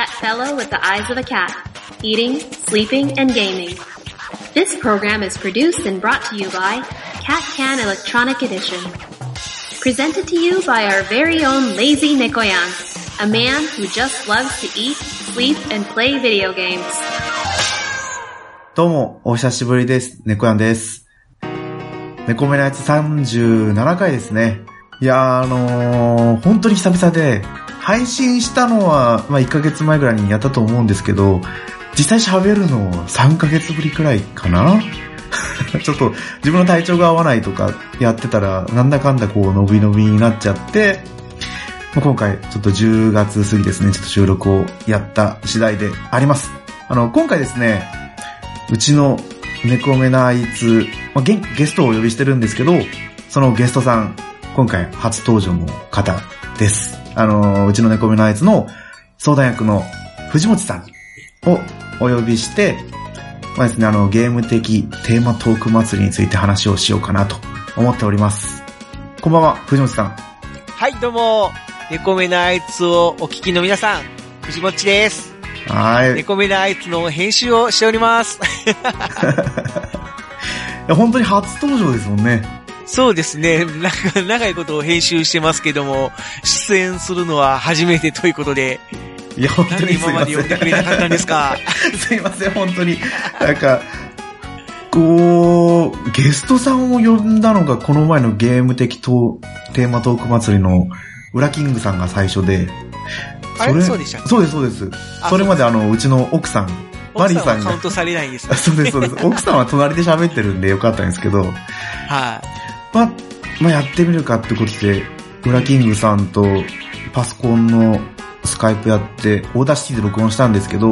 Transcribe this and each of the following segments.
that fellow with the eyes of a cat, eating, sleeping, and gaming. This program is produced and brought to you by Cat Can Electronic Edition. Presented to you by our very own Lazy Nikoyan, a man who just loves to eat, sleep, and play video games. どうも、お久しぶりです。猫やんです。猫目のやつ37回ですね。 いや、あのー、本当に久々で、配信したのは、まあ、1ヶ月前ぐらいにやったと思うんですけど、実際喋るの3ヶ月ぶりくらいかな？ちょっと自分の体調が合わないとかやってたら、なんだかんだこう、伸び伸びになっちゃって、まあ今回、ちょっと10月過ぎですね、ちょっと収録をやった次第であります。あの、今回ですね、うちの猫目なあいつ、まあ、ゲゲストをお呼びしてるんですけど、そのゲストさん、今回初登場の方です。あの、うちの猫目のあいつの相談役の藤本さんをお呼びして、まあですね、あの、ゲーム的テーマトーク祭りについて話をしようかなと思っております。こんばんは、藤本さん。はい、どうも、猫目なあいつをお聞きの皆さん、藤もっちです。はーい。い猫目なあいつの編集をしております。や本当に初登場ですもんね。そうですね、なんか長いことを編集してますけども、出演するのは初めてということで、いや、本当にすいません。で今まで呼んでくれなかったんですか？すいません、本当に。なんか、こう、ゲストさんを呼んだのがこの前のゲーム的トーテーマトーク祭りのウラキングさんが最初で、あれ？そうでしたそうです、そうです。あそれまであの、うちの奥さん、マリーさんがカウン、トされないんですあ そうです、そうです。奥さんは隣で喋ってるんでよかったんですけど、はい。まあ、まあやってみるかってことで、ウラキングさんとパソコンのスカイプやって、 Audacity で録音したんですけど、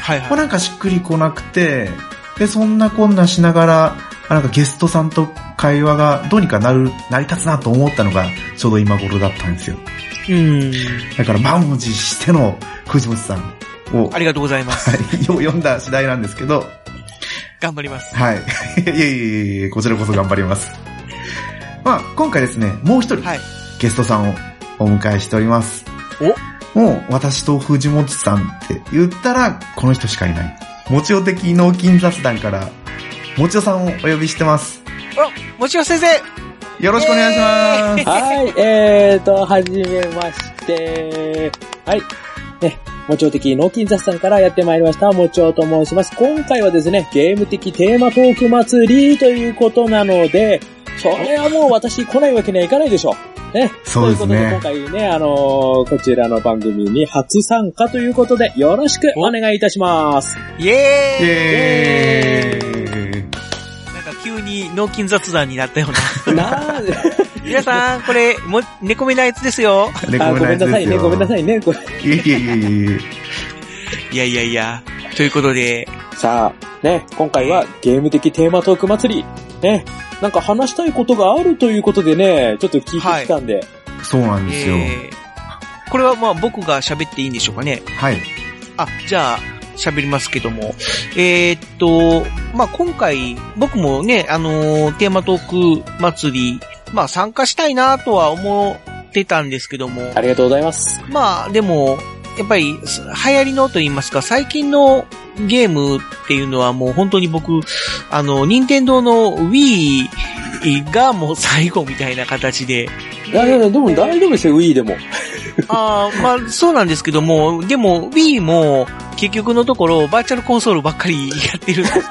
はいまあはい。なんかしっくりこなくて、で、そんなこんなしながら、あなんかゲストさんと会話がどうにかなる、成り立つなと思ったのがちょうど今頃だったんですよ。うん。だから満を持しての藤本さんを、ありがとうございます。はい、読んだ次第なんですけど、頑張ります。はい。いえいえいえ、こちらこそ頑張ります。まあ、今回ですね、もう一人、はい。ゲストさんをお迎えしております。もう、私と藤本さんって言ったら、この人しかいない。もちお的脳筋雑談から、もちおさんをお呼びしてます。お、もちろ先生よろしくお願いします。はい、えーと、はじめまして。はい。ね、もちお的脳筋雑談からやってまいりました、もちおと申します。今回はですね、ゲーム的テーマトーク祭りということなので、それはもう私来ないわけにはいかないでしょう。ね。そうですねということで今回ね、あのーこちらの番組に初参加ということで、よろしくお願いいたします。イエイーイエーイなんか急に脳筋雑談になったような。なあ、皆さん、これ、も、猫目なやつですよ。あごめんなさいね、ごめんなさい。いね。これいえいえいえいえ。いやいやいや。ということで、さあ、ね、今回はゲーム的テーマトーク祭り。ね、なんか話したいことがあるということでね、ちょっと聞いてきたんで。そうなんですよ。えーこれはまあ僕が喋っていいんでしょうかね。はい。あ、じゃあ、喋りますけども。えーっと、まあ今回、僕もね、あのーテーマトーク祭り、まあ参加したいなとは思ってたんですけども、ありがとうございます。まあでも、やっぱり、す流行りのと言いますか、最近のゲームっていうのはもう本当に僕、あの、任天堂の Wii がもう最後みたいな形で、いやいやいや、でも大丈夫ですよ、Wii でも。ああ、まあそうなんですけども、でも Wii も結局のところバーチャルコンソールばっかりやってるんですね。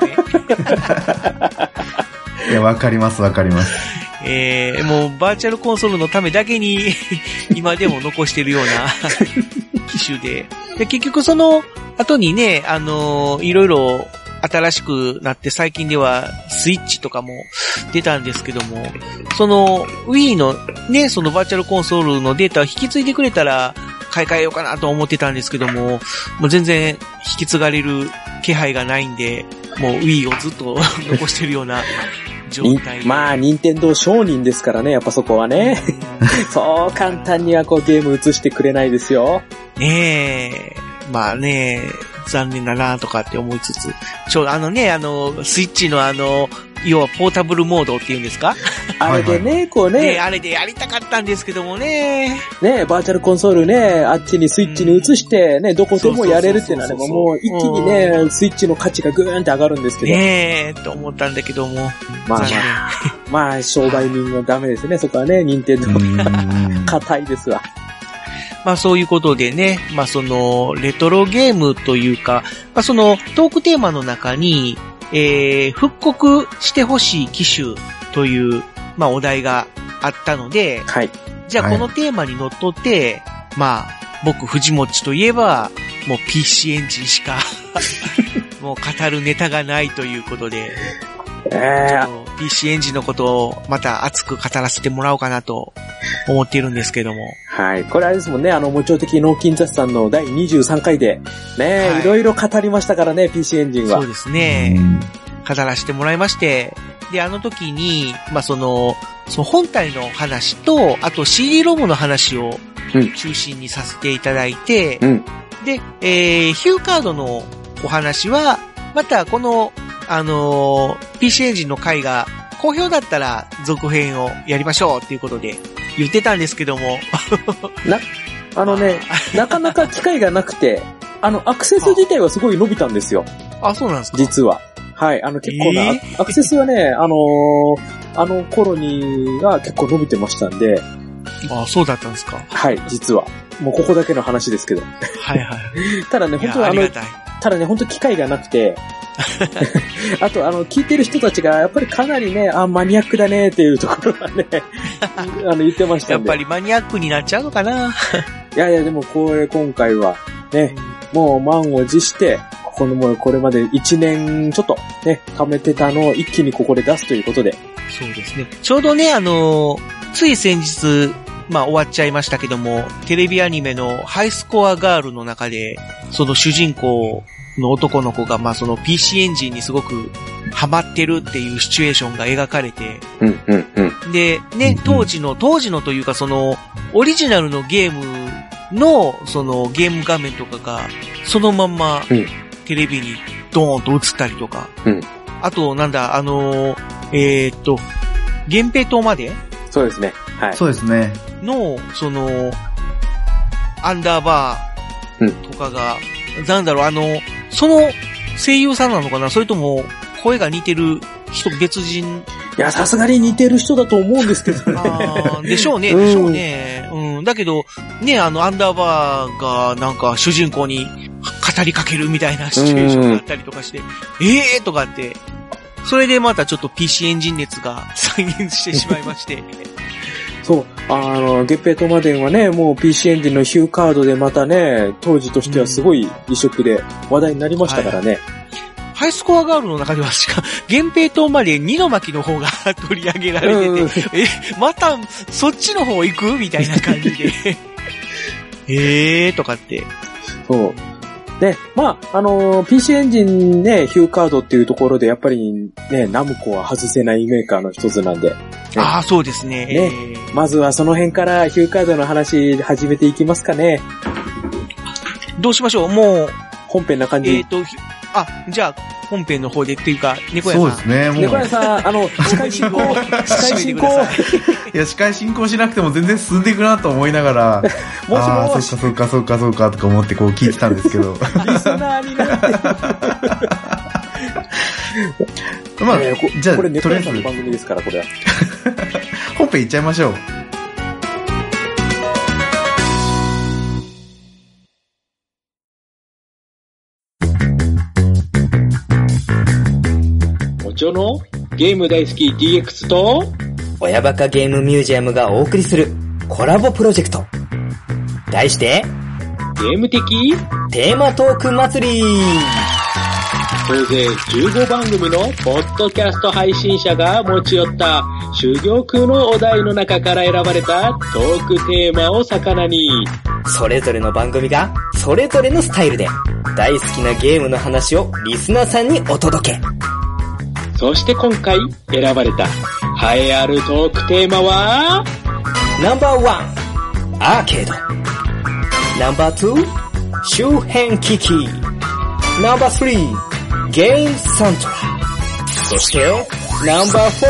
いや、わかりますわかります。えー、もうバーチャルコンソールのためだけに 今でも残してるような 機種で。で結局その後にね、あのーいろいろ新しくなって最近ではスイッチとかも出たんですけども、その Wii のね、そのバーチャルコンソールのデータを引き継いでくれたら買い替えようかなと思ってたんですけども、もう全然引き継がれる気配がないんで、もう Wii をずっと 残してるような状まあ、任天堂商人ですからね、やっぱそこはね。そう簡単にはこうゲーム映してくれないですよ。ねえ、まあね残念だなとかって思いつつ、ちょ、あのね、あの、スイッチのあの、要はポータブルモードっていうんですか？あれでね、こうね、ね、あれでやりたかったんですけどもね。ね、バーチャルコンソールね、あっちにスイッチに移して、ね、どこでもやれるってなれば、そうそうそうそう。もう一気にね、スイッチの価値がぐーんって上がるんですけど、ねえ、と思ったんだけども。まあま残あ、まあ、商売人はダメですね、そこはね、任天堂うん。が硬いですわ。まあそういうことでね、まあその、レトロゲームというか、まあその、トークテーマの中に、えー、復刻してほしい機種という、まあお題があったので、はい。じゃあはいこのテーマにのっとって、まあ、僕、藤持といえば、もう PC エンジンしか、もう語るネタがないということで、えー、PC エンジンのことをまた熱く語らせてもらおうかなと思っているんですけども。はい。これあれですもんね、あの、無調的脳筋雑さんの第23回で、ね、はいいろいろ語りましたからね、PC エンジンはそう。ですね。語らせてもらいまして、で、あの時に、まあ、その、その本体の話と、あと CD ロムの話をうん中心にさせていただいて、うんで、えー、ヒューカードのお話は、またこの、あのー PC エンジンの回が好評だったら続編をやりましょうっていうことで言ってたんですけども、あのね、なかなか機会がなくて、あの、アクセス自体はすごい伸びたんですよ、あ、そうなんですか？実は。はい、あの、結構な、えアクセスはね、あのーあの頃には結構伸びてましたんで、あ、そうだったんですか？はい、実は。もうここだけの話ですけど。はいはい。ただね、本当にあのあただね、本当機会がなくて、あと、あの、聞いてる人たちが、やっぱりかなりね、あ、マニアックだねっていうところがね、あの、言ってましたんで。やっぱりマニアックになっちゃうのかな。いやいや、でもこれ、今回は、ね、もう満を持して、このもうこれまで1年ちょっとね、貯めてたのを一気にここで出すということで。そうですね。ちょうどね、あのーつい先日、まあ終わっちゃいましたけども、テレビアニメのハイスコアガールの中で、その主人公の男の子が、まあその PC エンジンにすごくハマってるっていうシチュエーションが描かれて、うん、うん、うん。で、ね、当時の、当時のというかその、オリジナルのゲームの、そのゲーム画面とかが、そのまんまうん、テレビにドーンと映ったりとか、うんあと、なんだ、あのーえーっと、源平島までそうですね。はい。そうですね。の、その、アンダーバーとかが、なんだろう、あの、その声優さんなのかな？それとも、声が似てる人、別人？いや、さすがに似てる人だと思うんですけどね。でしょうね、うんでしょうね。うん。だけど、ね、あの、アンダーバーが、なんか、主人公に語りかけるみたいなシチュエーションがあったりとかして、ええーとかって、それでまたちょっと PC エンジン熱が再現してしまいまして。そう。あの、月平トマデンはね、もう PC エンジンのヒューカードでまたね、当時としてはすごい異色で話題になりましたからね。ハイスコアガールの中ではしか、源平島まで二の巻の方が 取り上げられうんてて、え、また、そっちの方行く？みたいな感じで。えーとかって。そう。で、まあ、あのー PC エンジンね、ヒューカードっていうところで、やっぱりね、ナムコは外せないメーカーの一つなんで、ああ、そうですね。ねえーまずはその辺からヒューカードの話始めていきますかね。どうしましょう？もう、本編な感じ。えっ、と、ひあ、じゃあ、本編の方でっていうか、猫屋さん。そうですね。もう、猫屋さん、あの、司会進行、司会進行、いいや、司会進行しなくても全然進んでいくなと思いながら、もしああそっかそっかそっかそっかとか思ってこう聞いてたんですけど。リスナーになって、まあ、じゃあ、これ猫とりあえず屋さんの番組ですから、これは。本編いっちゃいましょう。おちょのゲーム大好き DX と、親バカゲームミュージアムがお送りするコラボプロジェクト。題して、ゲーム的テーマトーク祭り総勢15番組のポッドキャスト配信者が持ち寄った修行空のお題の中から選ばれたトークテーマを魚に、それぞれの番組が、それぞれのスタイルで、大好きなゲームの話をリスナーさんにお届け。そして今回選ばれた栄えあるトークテーマは、ナンバーワン、アーケード。ナンバーツー、周辺機器。ナンバースリー、ゲームサントラ。そして、ナンバー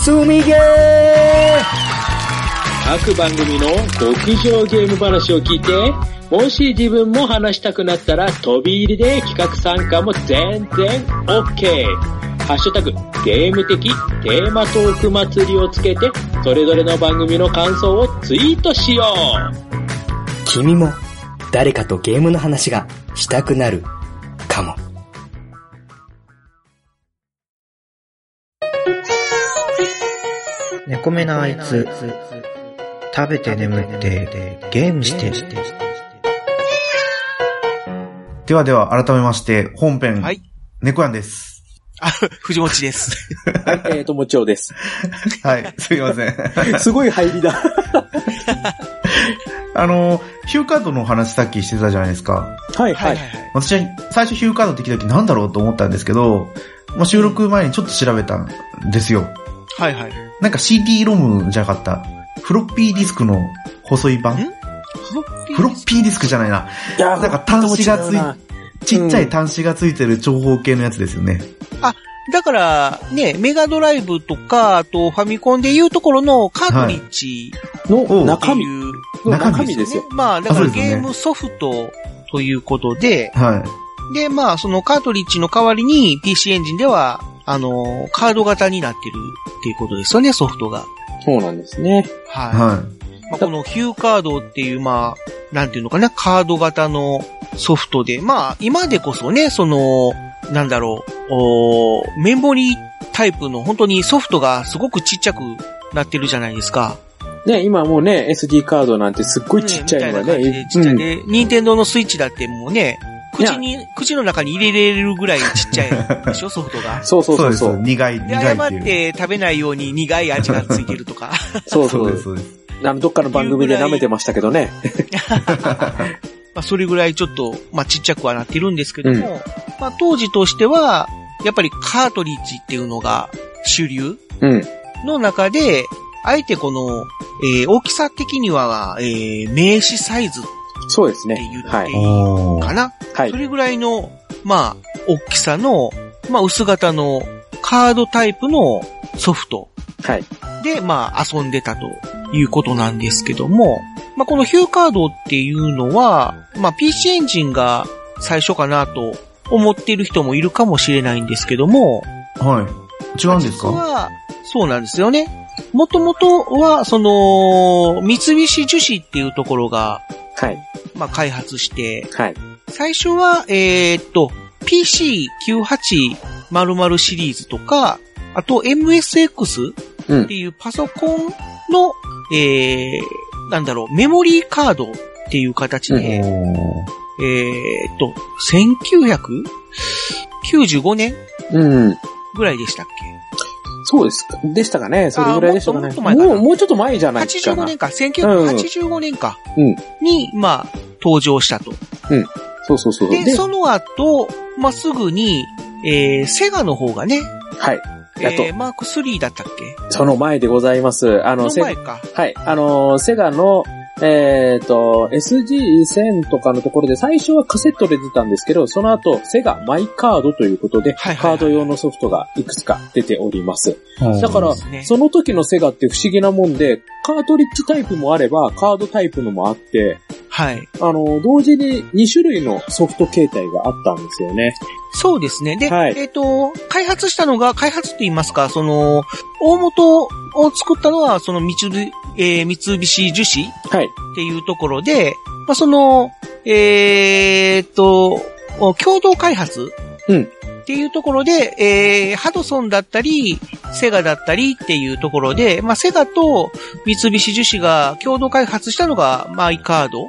4、積みゲー各番組の極上ゲーム話を聞いて、もし自分も話したくなったら飛び入りで企画参加も全然 OK。ハッシュタグ、ゲーム的テーマトーク祭りをつけて、それぞれの番組の感想をツイートしよう。君も誰かとゲームの話がしたくなるかも。猫目なあいつ、食べて眠ってゲームして。ではでは、改めまして、本編、はい。猫やんです。あ、藤持ちです。はい、えーと、もちおです。はい、すいません。すごい入りだ。あの、ヒューカードの話さっきしてたじゃないですか。はい、はい。私は最初ヒューカードって聞いた時なんだろうと思ったんですけど、まあ、収録前にちょっと調べたんですよ。はいはい。なんか CD ロムじゃなかった。フロッピーディスクの細い版？ん？フロッピーディスク？じゃないな。いやーなんか端子がついちっちゃい端子がついてる長方形のやつですよね。だから、ね、メガドライブとか、あとファミコンでいうところのカートリッジの中身、いう、中身中身ですよ。まあ、だからゲームソフトということで、はい。で、まあ、そのカートリッジの代わりに PC エンジンでは、あの、カード型になってるっていうことですよね、ソフトが。そうなんですね。はい。はまあ、このヒューカードっていう、まあ、なんていうのかな、カード型のソフトで、まあ、今でこそね、その、なんだろう、おーメモリータイプの本当にソフトがすごくちっちゃくなってるじゃないですか。ね、今もうね、SD カードなんてすっごいちっちゃいのがみたいな感じねで。ちっちゃいうんで、任天堂のスイッチだってもうね、口に、口の中に入れれるぐらいちっちゃいでしょ、ソフトが。そうそうそう。そうそう。苦い、で、苦い誤っって食べないように苦い味がついてるとか。そうそううそうです。あの、どっかの番組で舐めてましたけどね。まあ、それぐらいちょっと、まあ、ちっちゃくはなってるんですけども、まあ、当時としては、やっぱりカートリッジっていうのが主流うん。の中で、あえてこの、えー大きさ的には、えー名刺サイズそうですねって言。ってはいい。かな、はいそ。れぐらいの、まあ、大きさの、まあ、薄型のカードタイプのソフトはい。で、まあ、遊んでたということなんですけども、まあ、このヒューカードっていうのは、まあ、PC エンジンが最初かなと思っている人もいるかもしれないんですけども、はい。違うんです実かは、そうなんですよね。もともとは、その、三菱樹脂っていうところが、はい。まあ、開発して、はい。最初は、えーっと、PC9800 シリーズとか、あと MSX うんっていうパソコンの、えー、なんだろう、メモリーカードっていう形おで、ー。えーっと、1995年うん。ぐらいでしたっそうです。でしたかね。それぐらいでしたかね。あもっともっと前かなもう、もうちょっと前じゃけないかな。?85 年か、1985年か、うんに、まあ、登場したと。そうそうそう。で、で、その後、まあ、すぐに、えー、セガの方がね、はい。やっとえー、マーク3だったっけ？その前でございます。あの、セの前か。はい。あのー、セガの、えっ、と、SG1000 とかのところで最初はカセットで出たんですけど、その後、セガマイカードということで、はいはいはいカード用のソフトがいくつか出ております。だから、その時のセガって不思議なもんで、カートリッジタイプもあれば、カードタイプのもあって、はい。あの、同時に2種類のソフト形態があったんですよね。そうですね。で、はいえっ、と、開発したのが、開発って言いますか、その、大元を作ったのは、その三菱、えー三菱樹脂はい。っていうところで、まあ、その、えーっと、共同開発うんっていうところで、えー、ハドソンだったり、セガだったりっていうところで、まあ、セガと三菱樹脂が共同開発したのがマイカード。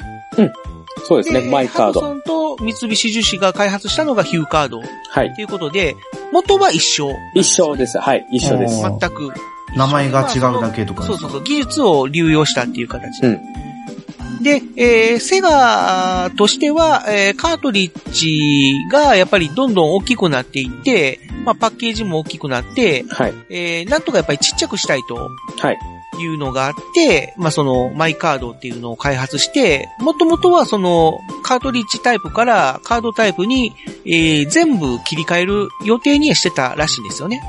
そうですね、マイカード。ハドソンと三菱樹脂が開発したのがヒューカードっはい。ていうことで、元は一緒。一緒です。はい、一緒です。全く。名前が違うだけとかそうそうそう、技術を流用したっていう形。うん。で、えー、セガとしては、えー、カートリッジがやっぱりどんどん大きくなっていって、まあ、パッケージも大きくなって、はい。えー、なんとかやっぱりちっちゃくしたいとはい。いうのがあって、まあ、その、マイカードっていうのを開発して、もともとはその、カートリッジタイプからカードタイプに、えー、全部切り替える予定にはしてたらしいんですよね。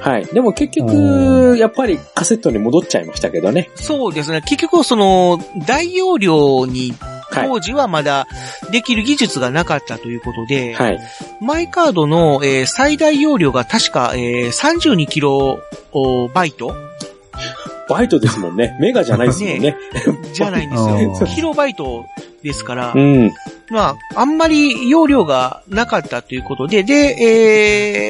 はい。でも結局、やっぱりカセットに戻っちゃいましたけどね。そうですね。結局、その、大容量に、はい。当時はまだできる技術がなかったということで、はい。マイカードの、えー最大容量が確か、えー32キロバイトバイトですもんね。メガじゃないですもんね。じゃないんですあよ。ーキロバイトですからう、ん。まあ、あんまり容量がなかったということで、で、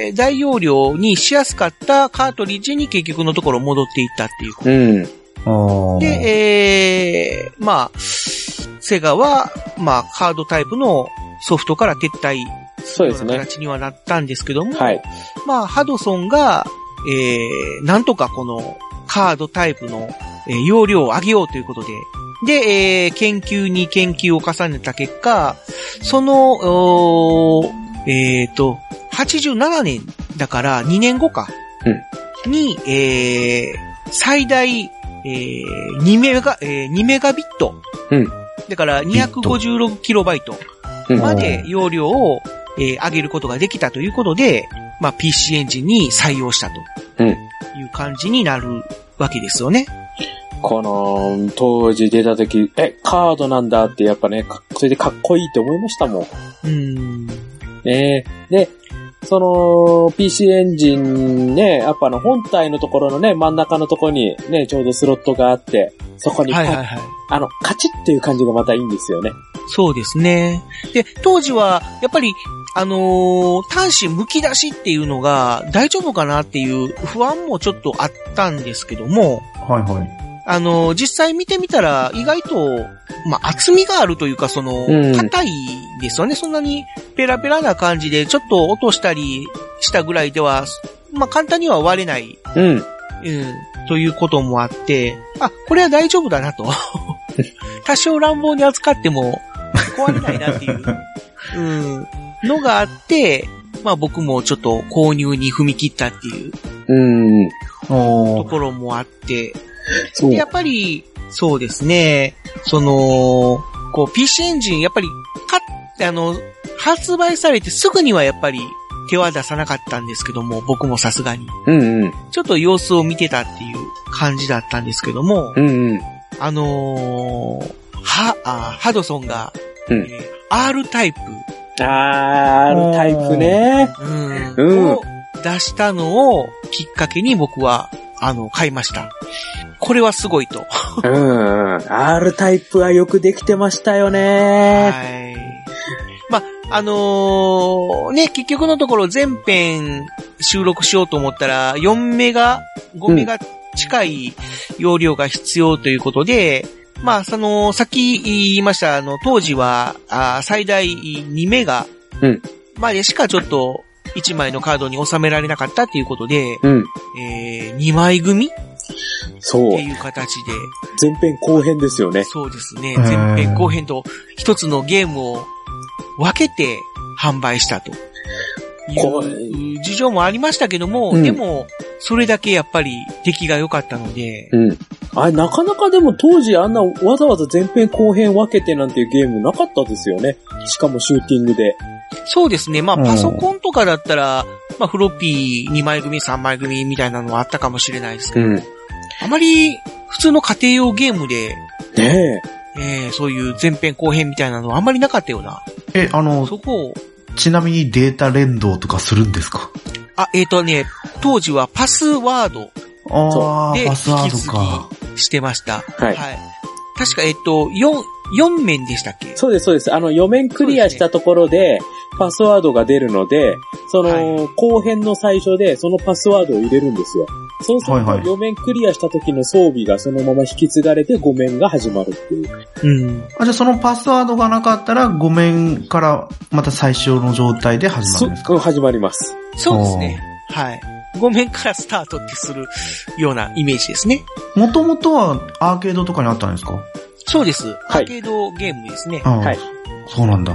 えー大容量にしやすかったカートリッジに結局のところ戻っていったっていうことうん。で、えー、まあ、セガは、まあ、カードタイプのソフトから撤退そうですね。形にはなったんですけども、はい。まあ、ハドソンが、えー、なんとかこのカードタイプの、えー容量を上げようということで、で、えー研究に研究を重ねた結果、その、えっ、と、87年だから2年後か。に、えー、最大、えー、2メガ、えー、2メガビット。うんだから256キロバイトうんまで容量を、えー上げることができたということで、まあ、PC エンジンに採用したと。うんいう感じになるわけですよね。この、当時出た時、え、カードなんだってやっぱね、かそれでかっこいいって思いましたもん。うーん。ねで、その、PC エンジンね、やっぱあの本体のところのね、真ん中のところにね、ちょうどスロットがあって、そこにはいはいはい。あの、カチッっていう感じがまたいいんですよね。そうですね。で、当時は、やっぱり、あのー端子剥き出しっていうのが大丈夫かなっていう不安もちょっとあったんですけども、はいはい。あのー実際見てみたら意外と、まあ、厚みがあるというか、そのうん、硬いですよね。そんなにペラペラな感じで、ちょっと落としたりしたぐらいでは、まあ、簡単には割れないうん。うん、ということもあって、あ、これは大丈夫だなと。多少乱暴に扱っても壊れないなっていう、うん、のがあって、まあ僕もちょっと購入に踏み切ったっていううん。ところもあって。やっぱり、そうですね、その、こう PC エンジン、やっぱり、かあの、発売されてすぐにはやっぱり手は出さなかったんですけども、僕もさすがに。うんうん。ちょっと様子を見てたっていう感じだったんですけども、うんうん。あのー、は、あハドソンが、うんえー R タイプ、あー、タイプね。うんうんを出したのをきっかけに僕は、あの、買いました。これはすごいと。うんうん。R タイプはよくできてましたよね。はい。まあ、あのーね、結局のところ全編収録しようと思ったら、4メガ、5メガ近い容量が必要ということで、まあ、その、さっき言いました、あの、当時は、あー最大2メガうんまでしかちょっと、1枚のカードに収められなかったっていうことで、うん。えー、2枚組？っそうて。いう形で、前編後編ですよね。そうですね。うん前編後編と一つのゲームを分けて販売したと。こいう事情もありましたけども、うんでも、それだけやっぱり出来が良かったので、うん。あれ、なかなかでも当時あんなわざわざ前編後編分けてなんていうゲームなかったですよね。しかもシューティングで。そうですね。まあ、うんパソコンとかだったら、まあ、フロッピー2枚組、3枚組みたいなのはあったかもしれないですけど、ん。あまり普通の家庭用ゲームで、ねえ。えーそういう前編後編みたいなのはあんまりなかったような。え、あの、そこを、ちなみにデータ連動とかするんですか？あ、えっ、とね、当時はパスワードあであ、パスワードか。してました。はい確か、えっと、4、4面でしたっけ？そうです、そうです。あの、4面クリアしたところで、パスワードが出るので、その、はい後編の最初で、そのパスワードを入れるんですよ。そうすると、はいはい4面クリアした時の装備がそのまま引き継がれて5面が始まるっていう。うん。あじゃあそのパスワードがなかったら、5面からまた最初の状態で始まるんですか？そ始まります。そうですね。はい。5面からスタートってするようなイメージですね。もともとはアーケードとかにあったんですか？そうです。はいアーケードゲームですね。ああはい。そうなんだ。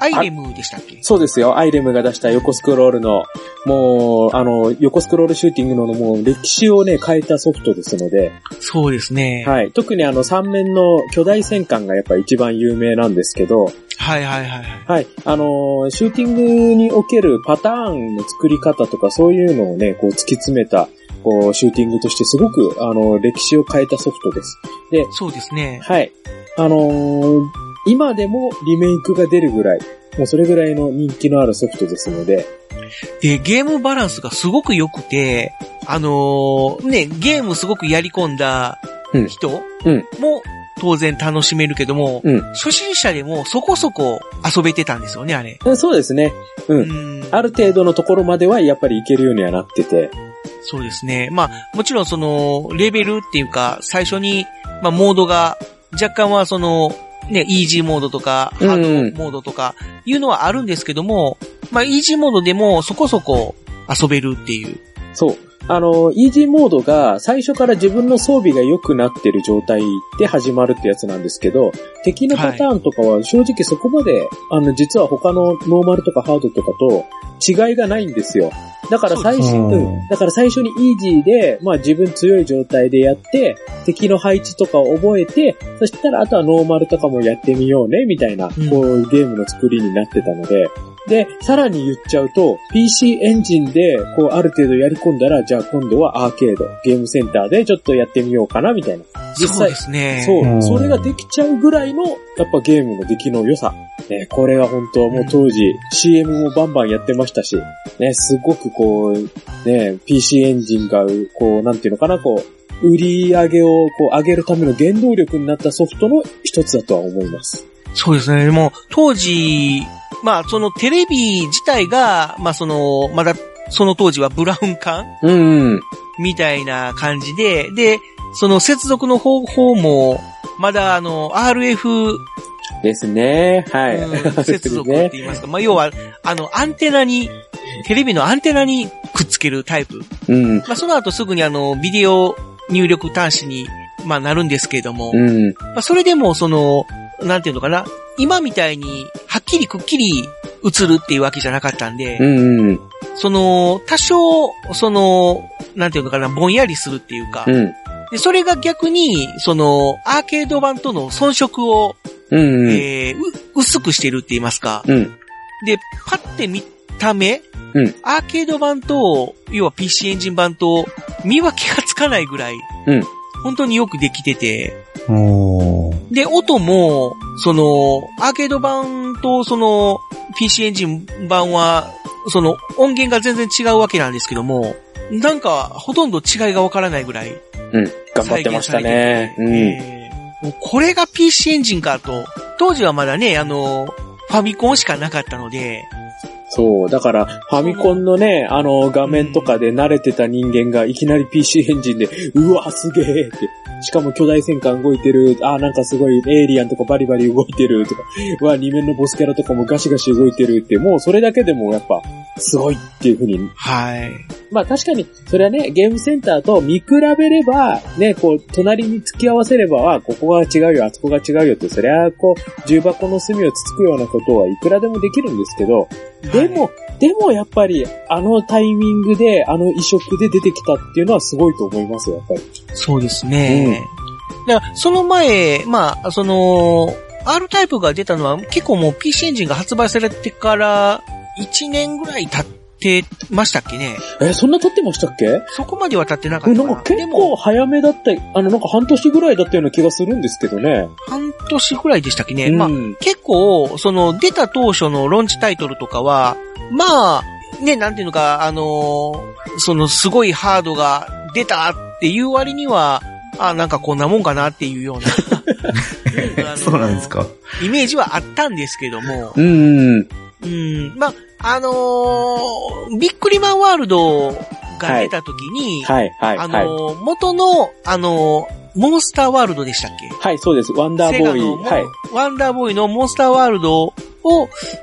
アイレムでしたっけ？そうですよ。アイレムが出した横スクロールの、もう、あの、横スクロールシューティングのもう歴史をね、変えたソフトですので、そうですね。はい。特にあの3面の巨大戦艦がやっぱ一番有名なんですけど、はいはいはいはい。はい。あのーシューティングにおけるパターンの作り方とかそういうのをね、こう突き詰めた、こう、シューティングとしてすごく、あの歴史を変えたソフトです。で、そうですね。はい。あのー今でもリメイクが出るぐらい、もうそれぐらいの人気のあるソフトですので、で、ゲームバランスがすごく良くて、あのーね、ゲームすごくやり込んだ人うんも当然楽しめるけども、うん初心者でもそこそこ遊べてたんですよね、あれ。えそうですね。うん。うんある程度のところまではやっぱりいけるようにはなってて、そうですね。まあ、もちろんその、レベルっていうか、最初に、まあ、モードが、若干はその、ね、イージーモードとか、ハードモードとか、いうのはあるんですけども、まあ、イージーモードでもそこそこ遊べるっていう。そう。あの、イージーモードが最初から自分の装備が良くなってる状態で始まるってやつなんですけど、敵のパターンとかは正直そこまで、あの、実は他のノーマルとかハードとかと違いがないんですよ。だから最初、そうん。だから最初にイージーで、まあ自分強い状態でやって、敵の配置とかを覚えて、そしたらあとはノーマルとかもやってみようね、みたいな、うんこうゲームの作りになってたので、で、さらに言っちゃうと、PC エンジンで、こう、ある程度やり込んだら、じゃあ今度はアーケード、ゲームセンターでちょっとやってみようかな、みたいな。実際そうで、すね。そうう、んそれができちゃうぐらいの、やっぱゲームの出来の良さ。ね、これは本当もう当時、CM もバンバンやってましたし、ね、すごくこう、ね、PC エンジンが、こう、なんていうのかな、こう、売り上げをこう上げるための原動力になったソフトの一つだとは思います。そうですね。でも、当時、まあ、そのテレビ自体が、まあ、その、まだ、その当時はブラウン管うん、うん。みたいな感じで、で、その接続の方法も、まだあの、RF ですね。はい。うん接続って言いますか。まあ、要は、あの、アンテナに、テレビのアンテナにくっつけるタイプ。うん。まあ、その後すぐにあの、ビデオ入力端子に、まあ、なるんですけれども、うん。まあ、それでも、その、なんていうのかな、今みたいに、はっきりくっきり映るっていうわけじゃなかったんで、うん。うん。その、多少、その、なんていうのかな、ぼんやりするっていうか、うん。で、それが逆に、その、アーケード版との遜色を、うん。えーう薄くしてるって言いますか。うん。で、パッて見た目、うんアーケード版と、要は PC エンジン版と、見分けがつかないぐらい、うん本当によくできてて。で、音も、その、アーケード版と、その、PC エンジン版は、その、音源が全然違うわけなんですけども、なんか、ほとんど違いがわからないぐらい、うん。頑張ってましたね。再現されててうん。えーもうこれが PC エンジンかと、当時はまだね、あの、ファミコンしかなかったので、そう。だから、ファミコンのね、あの、画面とかで慣れてた人間がいきなり PC エンジンで、うわ、すげえって。しかも巨大戦艦動いてる。あーなんかすごいエイリアンとかバリバリ動いてるとか。うわ、二面のボスキャラとかもガシガシ動いてるって。もうそれだけでもやっぱ、すごいっていう風にはい。まあ確かに、それはね、ゲームセンターと見比べれば、ね、こう、隣に突き合わせれば、あ、ここが違うよ、あそこが違うよって、そりゃ、こう、重箱の隅をつつくようなことはいくらでもできるんですけど、でも、でもやっぱり、あのタイミングで、あの移植で出てきたっていうのはすごいと思いますよ、やっぱり。そうですね。だからその前、まあ、その、R タイプが出たのは結構もう PC エンジンが発売されてから1年ぐらい経ってましたっけね？え、そんな経ってましたっけ？そこまでは経ってなかえったかな。なんか結でも、構早めだった、あの、なんか半年ぐらいだったような気がするんですけどね。半年ぐらいでしたっけね？うんまあ、結構、その、出た当初のローンチタイトルとかは、まあ、ね、なんていうのか、あのーその、すごいハードが出たっていう割には、あ、なんかこんなもんかなっていうような。あのーそうなんですか。イメージはあったんですけども、うん。うん、まあ、あのービックリマンワールドが出た時に、はい、はい、あはい。のー元の、あのーモンスターワールドでしたっけ？はい、そうです。ワンダーボーイ。はい。ワンダーボーイのモンスターワールドを、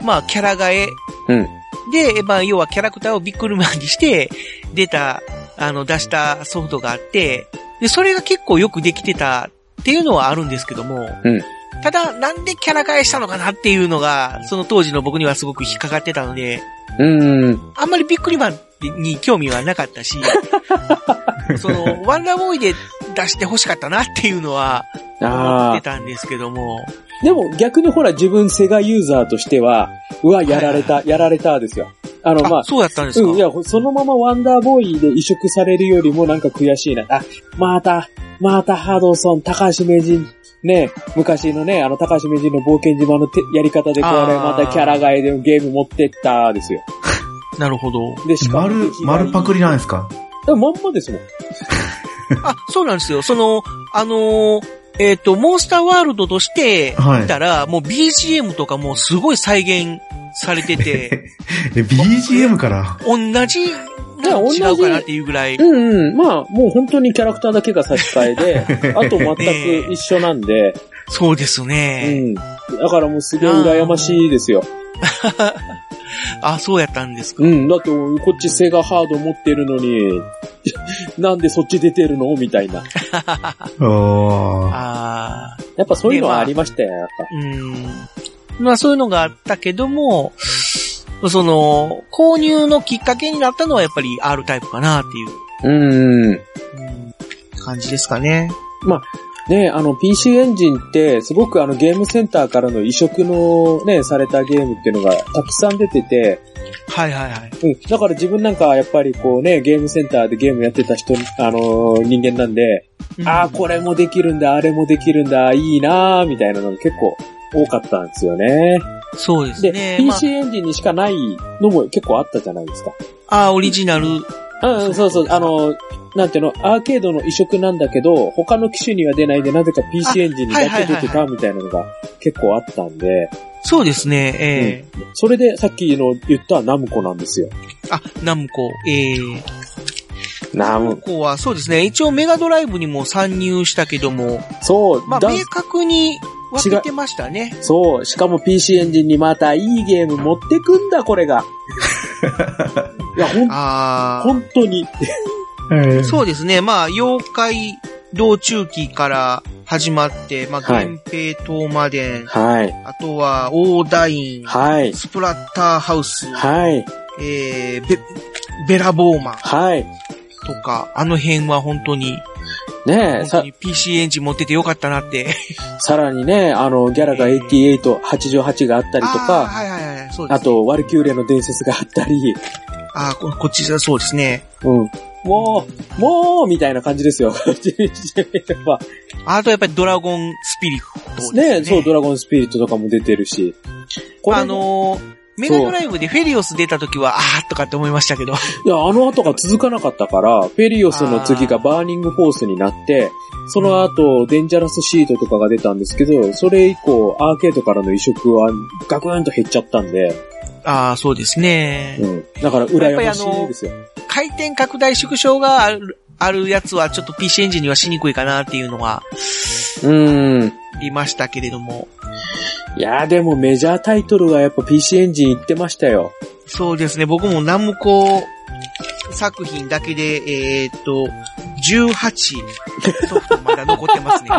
まあ、キャラ替え。うん。で、まあ、要はキャラクターをビックリマンにして、出た、あの、出したソフトがあって、で、それが結構よくできてたっていうのはあるんですけども、うんただ、なんでキャラ替えしたのかなっていうのが、その当時の僕にはすごく引っかかってたので、うん。あんまりビックリマンに興味はなかったし、その、ワンダーボーイで出して欲しかったなっていうのは思ああって。たんですけども、でも逆にほら自分セガユーザーとしては、うわ、やられた、やられたですよ。あの、まああ、、そうやったんですか、うん、いや、そのままワンダーボーイで移植されるよりもなんか悔しいな。あ、また、またハドソン、高橋名人、ね、昔のね、あの高橋名人の冒険島のてやり方でこれまたキャラ替えでゲーム持ってったですよ。なるほど。で、しかも丸、丸パクリなんですか？でもまんまですもん。あ、そうなんですよ。その、あのーえっ、と、モンスターワールドとしてはい見たら、もう BGM とかもすごい再現されてて、え、BGM から？同じ違うかなっていうぐらい。うんうん。まあ、もう本当にキャラクターだけが差し替えで、あと全く一緒なんで、そうですうね。ん。だからもうすげえ羨ましいですよ。あ、そうやったんですか。うん。だって、こっちセガハード持ってるのに、なんでそっち出てるのみたいな。ああ、やっぱそういうのはありましたよ、やっぱ。うん。まあそういうのがあったけども、その、購入のきっかけになったのはやっぱり R タイプかなっていう、うん。うん感じですかね。ねあの PC エンジンってすごくあのゲームセンターからの移植のね、されたゲームっていうのがたくさん出てて、はいはいはい。うん。だから自分なんかはやっぱりこうね、ゲームセンターでゲームやってた人、あのー人間なんで、ああ、これもできるんだ、あれもできるんだ、いいなーみたいなのが結構多かったんですよね。そうですで、ね。ま PC エンジンにしかないのも結構あったじゃないですか。あ、あーオリジナル。うん、そうそう、あの、なんていうの、アーケードの移植なんだけど、他の機種には出ないで、なぜか PC エンジンにだけ出てたみたいなのが結構あったんで、そうですね。ええそれでさっきの言ったナムコなんですよ。あ、ナムコ。ええナム、ナムコはそうですね。一応メガドライブにも参入したけども、そう、まあ、だ明確に分けてましたね。そう、しかも PC エンジンにまたいいゲーム持ってくんだ、これが。いや、ほん、ああ。本当に。えーそうですね。まあ、妖怪道中記から始まって、まあ、はい源平東馬伝、はい、あとは、オーダイン、はい、スプラッターハウス、はい、えー、ベ、ベラボーマンはい。とか、あの辺は本当に、ねえ、さ、PC エンジン持っててよかったなって。さらにね、あの、ギャラが88、88があったりとか、はいはいはい、そうです、あ、と、ワルキューレの伝説があったり、あーここっちだ、そうですね。うん。もう、もう、みたいな感じですよ。ま あとやっぱりドラゴンスピリットですあね。ねそう、ドラゴンスピリットとかも出てるし。これあのー、メガドライブでフェリオス出た時は、あーとかって思いましたけど。いや、あの後が続かなかったから、フェリオスの次がバーニングフォースになって、その後、デンジャラスシードとかが出たんですけど、それ以降、アーケードからの移植はガクーンと減っちゃったんで、ああ、そうですね。うん。だから、羨ましいですよ。回転拡大縮小がある、あるやつはちょっと PC エンジンにはしにくいかなっていうのはうーん。ありましたけれども。いやーでもメジャータイトルがやっぱ PC エンジン行ってましたよ。そうですね、僕もナムコ作品だけで、えーっと、18ソフトまだ残ってますね。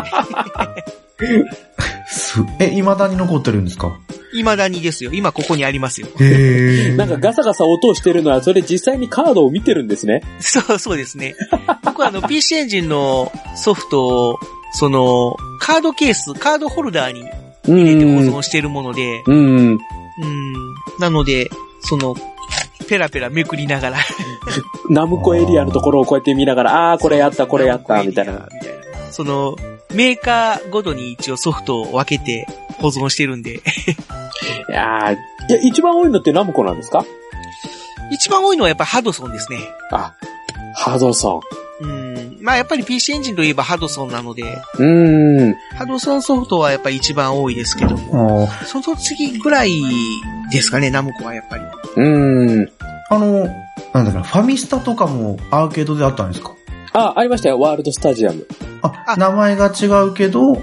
す え、未だに残ってるんですか？未だにですよ。今ここにありますよ。なんかガサガサ音をしてるのは、それ実際にカードを見てるんですね。そう、そうですね。僕はあの PC エンジンのソフトを、その、カードケース、カードホルダーにう入れて保ん。存してるもので、うん。うん。なので、その、ペラペラめくりながら、ナムコエリアのところをこうやって見ながら、あーこれやった、これやった、みたいな。その、メーカーごとに一応ソフトを分けて保存してるんで、いやーいや、一番多いのってナムコなんですか？一番多いのはやっぱハドソンですね。あ、ハドソうん。まあやっぱり PC エンジンといえばハドソンなので、ン。うーん。ハドソンソフトはやっぱり一番多いですけども、その次ぐらいですかね、ナムコはやっぱり。うーん。あの、なんだかな、ファミスタとかもアーケードであったんですか？あ、ありましたよ、ワールドスタジアム。あ、あ名前が違うけど、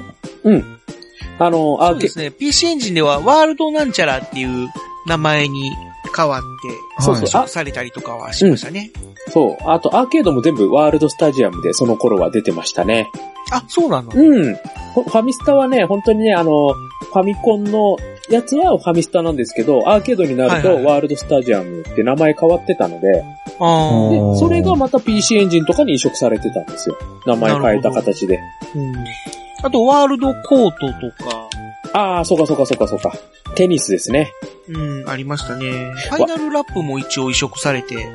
あの、アーケそうですね、PC エンジンではワールドなんちゃらっていう名前に変わって、そうそうされたりとかはしましたね。そう。あと、アーケードも全部ワールドスタジアムでその頃は出てましたね。あ、そうなの？うん。ファミスタはね、本当にね、あの、ファミコンのやつはファミスタなんですけど、アーケードになるとはいはいワールドスタジアムって名前変わってたので、あーでおーそれがまた PC エンジンとかに移植されてたんですよ。名前変えた形で。うんあと、ワールドコートとか、ああ、そうかそうかそうかそうか。テニスですね。うん、ありましたね。ファイナルラップも一応移植されて、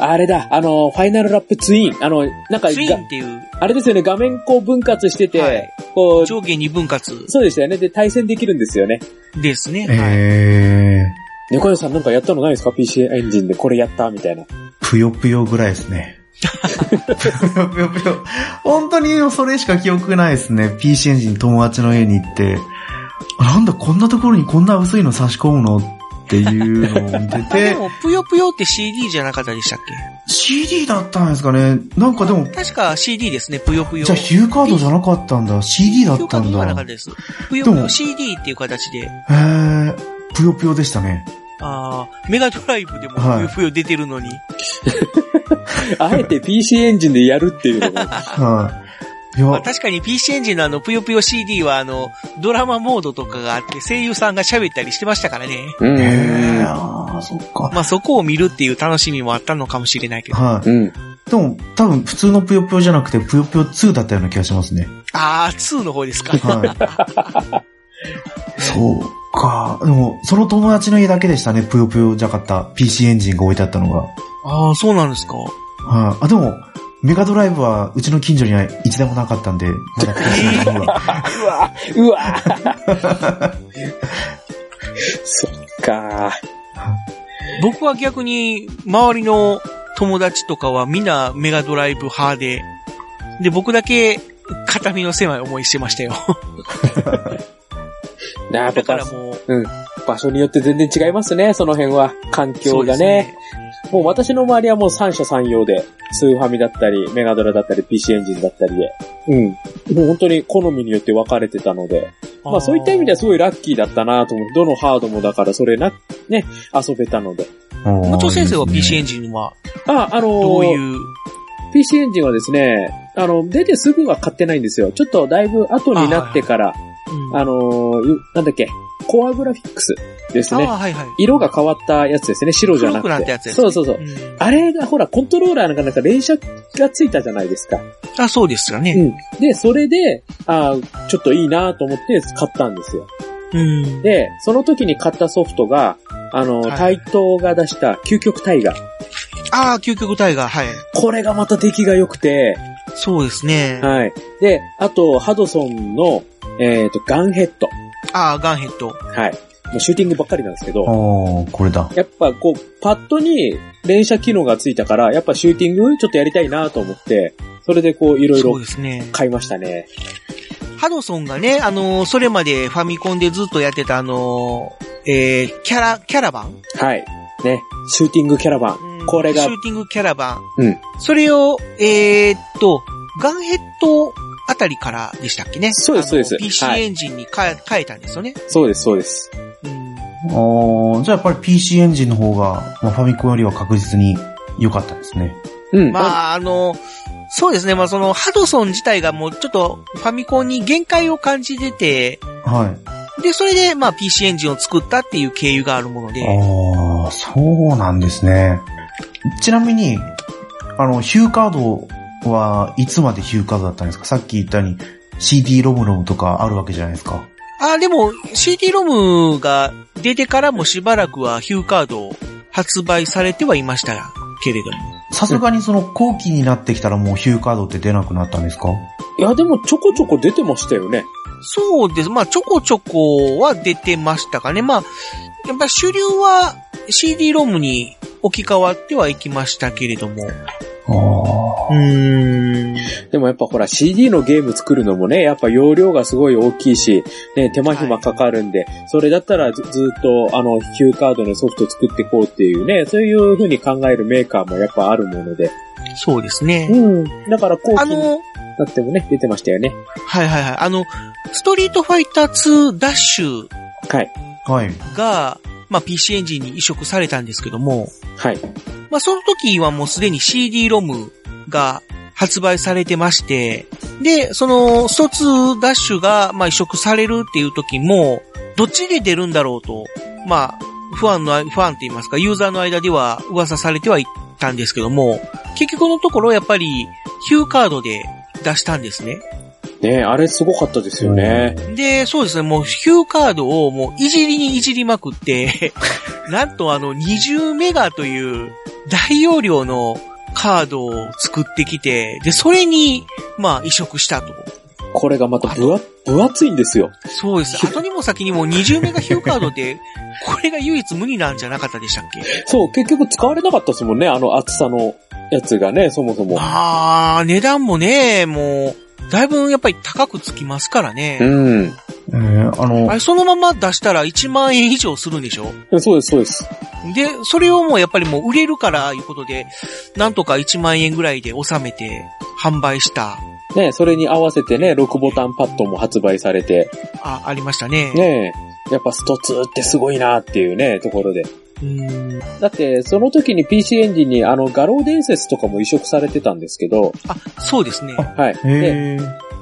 あれだ、あの、ファイナルラップツイン。あの、なんかツインがっていう、あれですよね、画面こう分割してて、はいこう、上下二分割そうでしたよね。で、対戦できるんですよね。ですね。はい。え猫屋さんなんかやったのないですか ?PC エンジンでこれやったみたいな。ー、ぷよぷよぐらいですね。ぷ よぷよぷよ。本当にそれしか記憶ないですね。PC エンジン友達の家に行って、あなんだこんなところにこんな薄いの差し込むのっていうのを見てあでて、も、ぷよぷよって CD じゃなかったでしたっけ？CD だったんですかねなんかでも、確か CD ですね、ぷよぷよ。じゃあヒューカードじゃなかったんだ。CD だったんヒューカードなかだ。ったです。ぷよぷよでも CD っていう形で、へー、ぷよぷよでしたね。あーメガドライブでもぷはいよぷよ出てるのに、あえて PC エンジンでやるっていうのが。はい。いや、まあ確かに PC エンジンのあの、ぷよぷよ CD はあの、ドラマモードとかがあって、声優さんが喋ったりしてましたからね。うへん。ー、あーそっか。まあそこを見るっていう楽しみもあったのかもしれないけど。はい。うん。でも、多分普通のぷよぷよじゃなくて、ぷよぷよ2だったような気がしますね。あー、2の方ですか。はい。そうか。でも、その友達の家だけでしたね、ぷよぷよじゃなかった PC エンジンが置いてあったのが。あー、そうなんですか。はい。あ、でも、メガドライブはうちの近所には一台もなかったんで、まだ PC エンジンは。うわうわそっか僕は逆に、周りの友達とかはみんなメガドライブ派で、で、僕だけ、肩身の狭い思いしてましたよ。だから場もう、うん。場所によって全然違いますね、その辺は。環境がそうね。もう私の周りはもう三者三様で、スーファミだったり、メガドラだったり、PC エンジンだったりで。うん。もう本当に好みによって分かれてたので。まあそういった意味ではすごいラッキーだったなと思う。どのハードもだからそれな、ね、遊べたので。もちろん先生は PC エンジジンは、あ、あのーどういう、PC エンジンはですね、あの、出てすぐは買ってないんですよ。ちょっとだいぶ後になってから、うんあのなんだっけ、コアグラフィックスですね。はいはい。色が変わったやつですね。白じゃなくて。黒くなったやつですねそうそうそう。うんあれがほら、コントローラーなんかなんか連射がついたじゃないですか。あ、そうですよね。うん。で、それで、あーちょっといいなと思って買ったんですよ。うん。で、その時に買ったソフトが、あの、はいタイトーが出した究極タイガー。ああ、究極タイガー、はい。これがまた出来が良くて、そうですね。はい。で、あと、ハドソンの、えっ、と、ガンヘッド。ああ、ガンヘッド。はい。もうシューティングばっかりなんですけど、おー、これだ。やっぱこう、パッドに連射機能がついたから、やっぱシューティングちょっとやりたいなと思って、それでこう、いろいそうろですね。買いましたね。ハドソンがね、あのーそれまでファミコンでずっとやってたあのーえー、キャラ、キャラバン、はい。ね。シューティングキャラバン。うんこれがシューティングキャラバン。うん。それを、えーっと、ガンヘッドあたりからでしたっけね？そうですそうです PC はいエンジンに変え、変えたんですよね？そうです、そうです。うんおー、じゃあやっぱり PC エンジンの方が、まあ、ファミコンよりは確実に良かったですね。うん。まあ、あの、そうですね。まあ、その、ハドソン自体がもうちょっとファミコンに限界を感じてて、はい。で、それで、まあ、PC エンジンを作ったっていう経由があるもので、ああ、そうなんですね。ちなみに、あの、ヒューカードはいつまでヒューカードだったんですか？さっき言ったように CD ロムロムとかあるわけじゃないですか。あ、でも、CD ロムが出てからもしばらくはヒューカード発売されてはいましたけれども。さすがにその後期になってきたらもうヒューカードって出なくなったんですか？いや、でもちょこちょこ出てましたよね。そうです。まあ、ちょこちょこは出てましたかね。まあ、やっぱ主流は CD ロムに置き換わってはいきましたけれども。あうーん。でもやっぱほら CD のゲーム作るのもね、やっぱ容量がすごい大きいし、ね、手間暇かかるんで、それだったらずずっとあの、ヒューカードのソフト作っていこうっていうね、そういう風に考えるメーカーもやっぱあるもので。そうですね。うん。だから後期にあの、なってもね、出てましたよね。はいはいはい。あの、ストリートファイター2ダッシュはい。あ。はい。が、まあ、PC エンジンに移植されたんですけども、はい。まあ、その時はもうすでに CD ロムが発売されてまして、で、その、スト2ダッシュが、まあ、移植されるっていう時も、どっちで出るんだろうと、まあ、ファンの、ファンって言いますか、ユーザーの間では噂されてはいたんですけども、結局のところやっぱり、ヒューカードで出したんですね。ねあれすごかったですよね。で、そうですね、もうヒューカードをもういじりにいじりまくって、なんとあの20メガという大容量のカードを作ってきて、で、それに、まあ移植したと。これがまた分厚分厚いんですよ。そうです。後にも先にも20メガヒューカードって、これが唯一無二なんじゃなかったでしたっけ？そう、結局使われなかったですもんね、あの厚さのやつがね、そもそも。あー、値段もね、もう、だいぶやっぱり高くつきますからね。うん。えーあのあ、れ、そのまま出したら1万円以上するんでしょ？そうです、そうです。で、それをもうやっぱりもう売れるから、いうことで、なんとか1万円ぐらいで収めて販売した、ねそれに合わせてね、6ボタンパッドも発売されて、あ、ありましたね。ねやっぱスト2ってすごいなっていうね、ところで。うーん。だって、その時に PC エンジンにあの、画廊伝説とかも移植されてたんですけど、あ、そうですね。はい。で、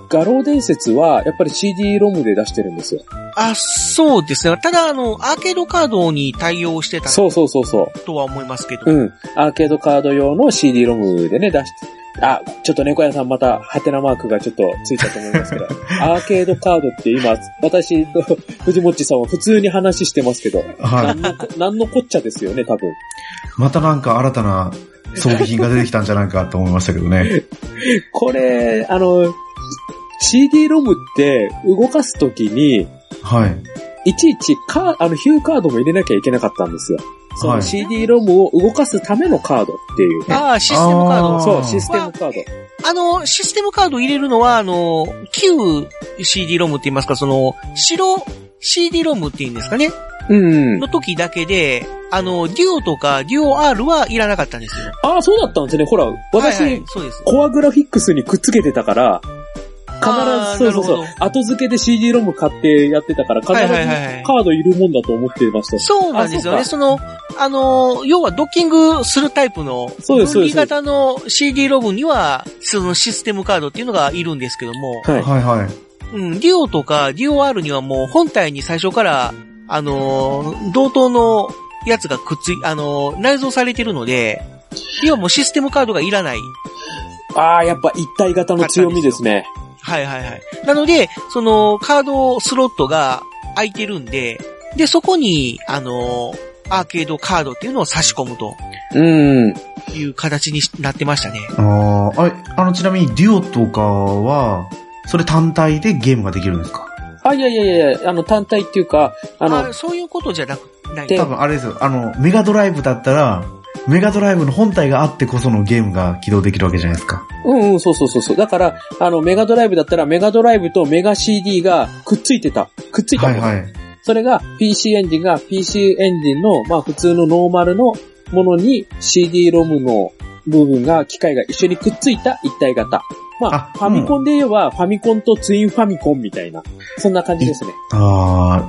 画廊伝説は、やっぱり CD ロムで出してるんですよ。あ、そうですね。ただ、あの、アーケードカードに対応してたそうそうそうそう。とは思いますけど。うん。アーケードカード用の CD ロムでね、出して、あ、ちょっと猫屋さんまた、ハテナマークがちょっとついたと思いますけど、アーケードカードって今、私と 藤もっちさんは普通に話してますけど、はい。何のこ、何のこっちゃですよね、多分。またなんか新たな装備品が出てきたんじゃないかと思いましたけどね。これ、あの、CD ロムって動かすときに、はい。いちいちカー、あの、ヒューカードも入れなきゃいけなかったんですよ。そのはい CD ロムを動かすためのカードっていう。ああ、システムカード。そう、システムカード。あの、システムカード入れるのは、あの、旧 CD ロムって言いますか、その、白 CD ロムって言うんですかね？うん。の時だけで、あの、デュオとかデュオ R はいらなかったんですよ。ああ、そうだったんですね。ほら、私、はいはいそうです。コアグラフィックスにくっつけてたから、必ず、そうそうそう。後付けで CD ロム買ってやってたから、必ずカードいるもんだと思ってました。そうなんですよね。あその、あの、要はドッキングするタイプの、そうですそうです分離型の CD ロムには、そのシステムカードっていうのがいるんですけども、はい。はいはい。うん、デュオとかデュオ R にはもう本体に最初から、あのー同等のやつがくっつい、あのー内蔵されてるので、要はもうシステムカードがいらない。ああ、やっぱ一体型の強みですね。はいはいはい。なので、そのカードスロットが空いてるんで、で、そこに、あのーアーケードカードっていうのを差し込むとうん。いう形になってましたね。ああ、あれ、あの、ちなみにデュオとかは、それ単体でゲームができるんですか？あ、いやいやいや、あの、単体っていうか、あの、あそういうことじゃなく、ない。で多分あれですよ。あの、メガドライブだったら、メガドライブの本体があってこそのゲームが起動できるわけじゃないですか。うんうん、そうそうそうそう。だから、あの、メガドライブだったら、メガドライブとメガ CD がくっついてた。くっついた。はいはい。それが PC エンジンが PC エンジンの、まあ普通のノーマルのものに CD ロムの部分が、機械が一緒にくっついた一体型。まあ、あファミコンで言えば、ファミコンとツインファミコンみたいな、そんな感じですね。あ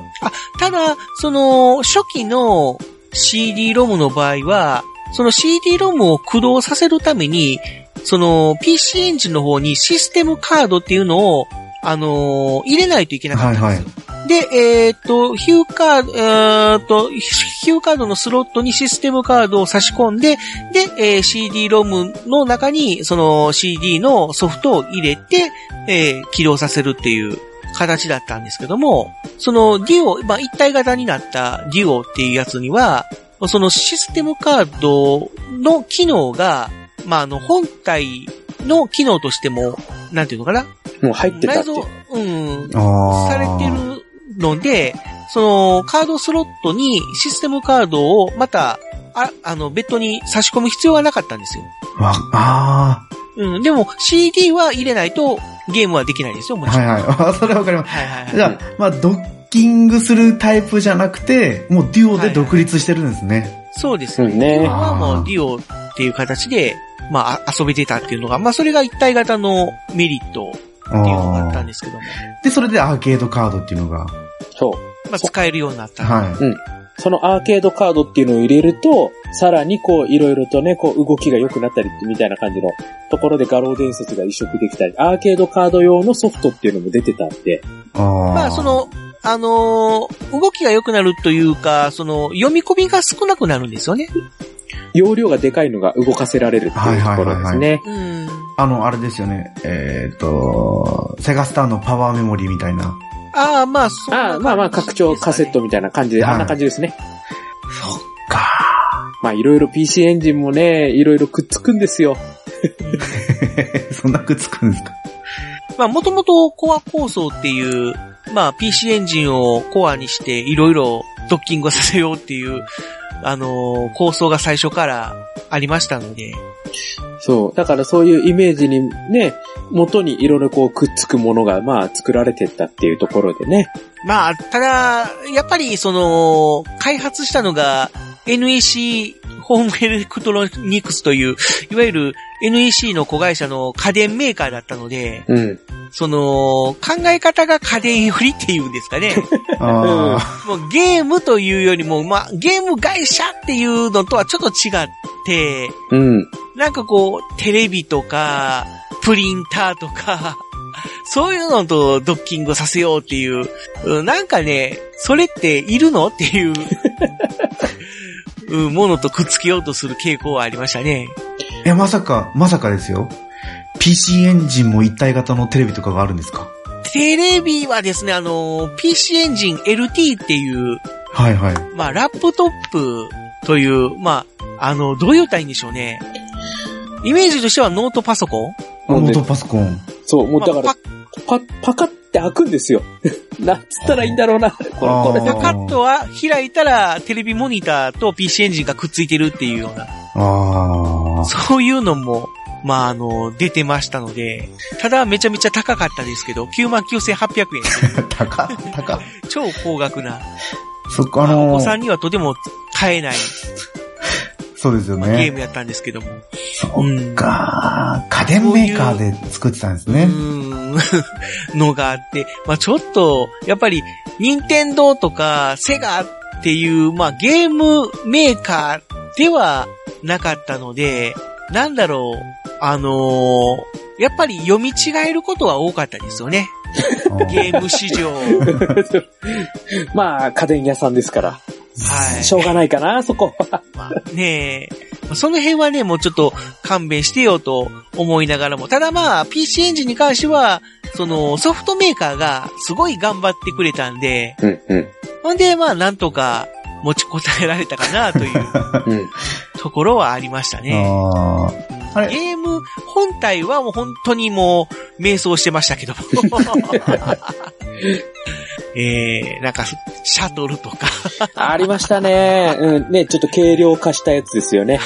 ただ、その、初期の CD ロムの場合は、その CD ロムを駆動させるために、その PC エンジンの方にシステムカードっていうのを、あのー入れないといけなかったんですよ。で、えーっと、ヒューカード、えーっと、ヒューカードのスロットにシステムカードを差し込んで、で、えー CD ロムの中にその CD のソフトを入れて、えー起動させるっていう形だったんですけども、そのデュオ、まあ、一体型になったデュオっていうやつには、そのシステムカードの機能が、まあ、あの、本体の機能としても、なんていうのかな？もう入ってたっう。内蔵、うん、あ。ああ。されてるので、その、カードスロットにシステムカードをまた、あ、あの、別途に差し込む必要はなかったんですよ。わ、あうん、でも CD は入れないとゲームはできないですよ、もあ。ちろん。はいはい。あ それはわかります。はいはいはい。じゃあ、まあ、ドッキングするタイプじゃなくて、もうデュオで独立してるんですね。そうですね。うんねデュオはもうデュオっていう形で、まあ、あ遊べてたっていうのが、まあ、それが一体型のメリットっていうのがあったんですけども、で、それでアーケードカードっていうのが、そう。まあ、使えるようになった。はい。そのアーケードカードっていうのを入れると、さらにこう、いろいろとね、こう、動きが良くなったりみたいな感じのところで画廊伝説が移植できたり、アーケードカード用のソフトっていうのも出てたんで、ああ。まあ、そ、の、あのー動きが良くなるというか、その、読み込みが少なくなるんですよね。容量がでかいのが動かせられるっていうところですね。うん。あの、あれですよね。えっ、と、セガスターのパワーメモリーみたいな。ああ、まあ、そんなああ、まあまあ、拡張カセットみたいな感じで、はいあんな感じですね。そっか。まあ、いろいろ PC エンジンもね、いろいろくっつくんですよ。そんなくっつくんですか？まあ、もともとコア構想っていう、まあ、PC エンジンをコアにして、いろいろドッキングさせようっていう、あのー構想が最初からありましたので、そう。だからそういうイメージにね、元にいろいろこうくっつくものが、まあ、作られてったっていうところでね。まあ、ただ、やっぱり、その、開発したのが、NEC ホームエレクトロニクスという、いわゆる NEC の子会社の家電メーカーだったので、うん。その、考え方が家電寄りっていうんですかね。あもうゲームというよりも、まあ、ゲーム会社っていうのとはちょっと違って、うん。なんかこう、テレビとか、プリンターとか、そういうのとドッキングさせようっていう、うんなんかね、それっているのっていう、う んものとくっつけようとする傾向はありましたね。ーえ、まさか、まさかですよ。PC エンジンも一体型のテレビとかがあるんですか？テレビはですね、あの、PC エンジン LT っていう、はいはい。まあ、ラップトップという、まあ、あの、どう言ったらいいんでしょうね。イメージとしてはノートパソコン？ノートパソコン。そう、もうだからまあ、パ、パカって開くんですよ。なんつったらいいんだろうな。これ、これパカットは開いたらテレビモニターと PC エンジンがくっついてるっていうような、ああ。そういうのも、まあ、あの、出てましたので、ただめちゃめちゃ高かったですけど、99,800円。高、高。超高額な。そっか、あおの子さんにはとても買えないそうですよまあゲーね。ムやったんですけども。そっか。家電メーカーで作ってたんですうね。ーん、のがあって、まあちょっと、やっぱり、任天堂とか、セガっていう、まあゲームメーカーではなかったので、なんだろう、あのーやっぱり読み違えることは多かったですよね。ゲーム市場。まあ、家電屋さんですから。はい。しょうがないかな、そこは。まあ、ねえ、その辺はね、もうちょっと勘弁してよと思いながらも、ただまあ、PC エンジンに関しては、そのソフトメーカーがすごい頑張ってくれたんで、うん、うん、ほんでまあ、なんとか持ちこたえられたかなという うん。ところはありましたね。ああれ？ゲーム本体はもう本当にもう、迷走してましたけども。えー、なんか、シャトルとか、ありましたね。うん、ね、ちょっと軽量化したやつですよね。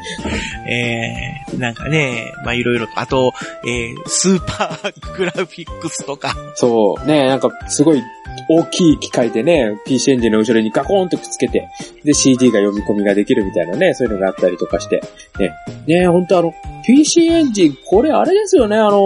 えー、なんかね、まあいろいろと、あと、えー、スーパーグラフィックスとか、そう。ね、なんか、すごい大きい機械でね、PC エンジンの後ろにガコーンとくっつけて、で、CD が読み込みができるみたいなね、そういうのがあったりとかして。ね、ね、ほんとあの、PC エンジン、これあれですよね、あの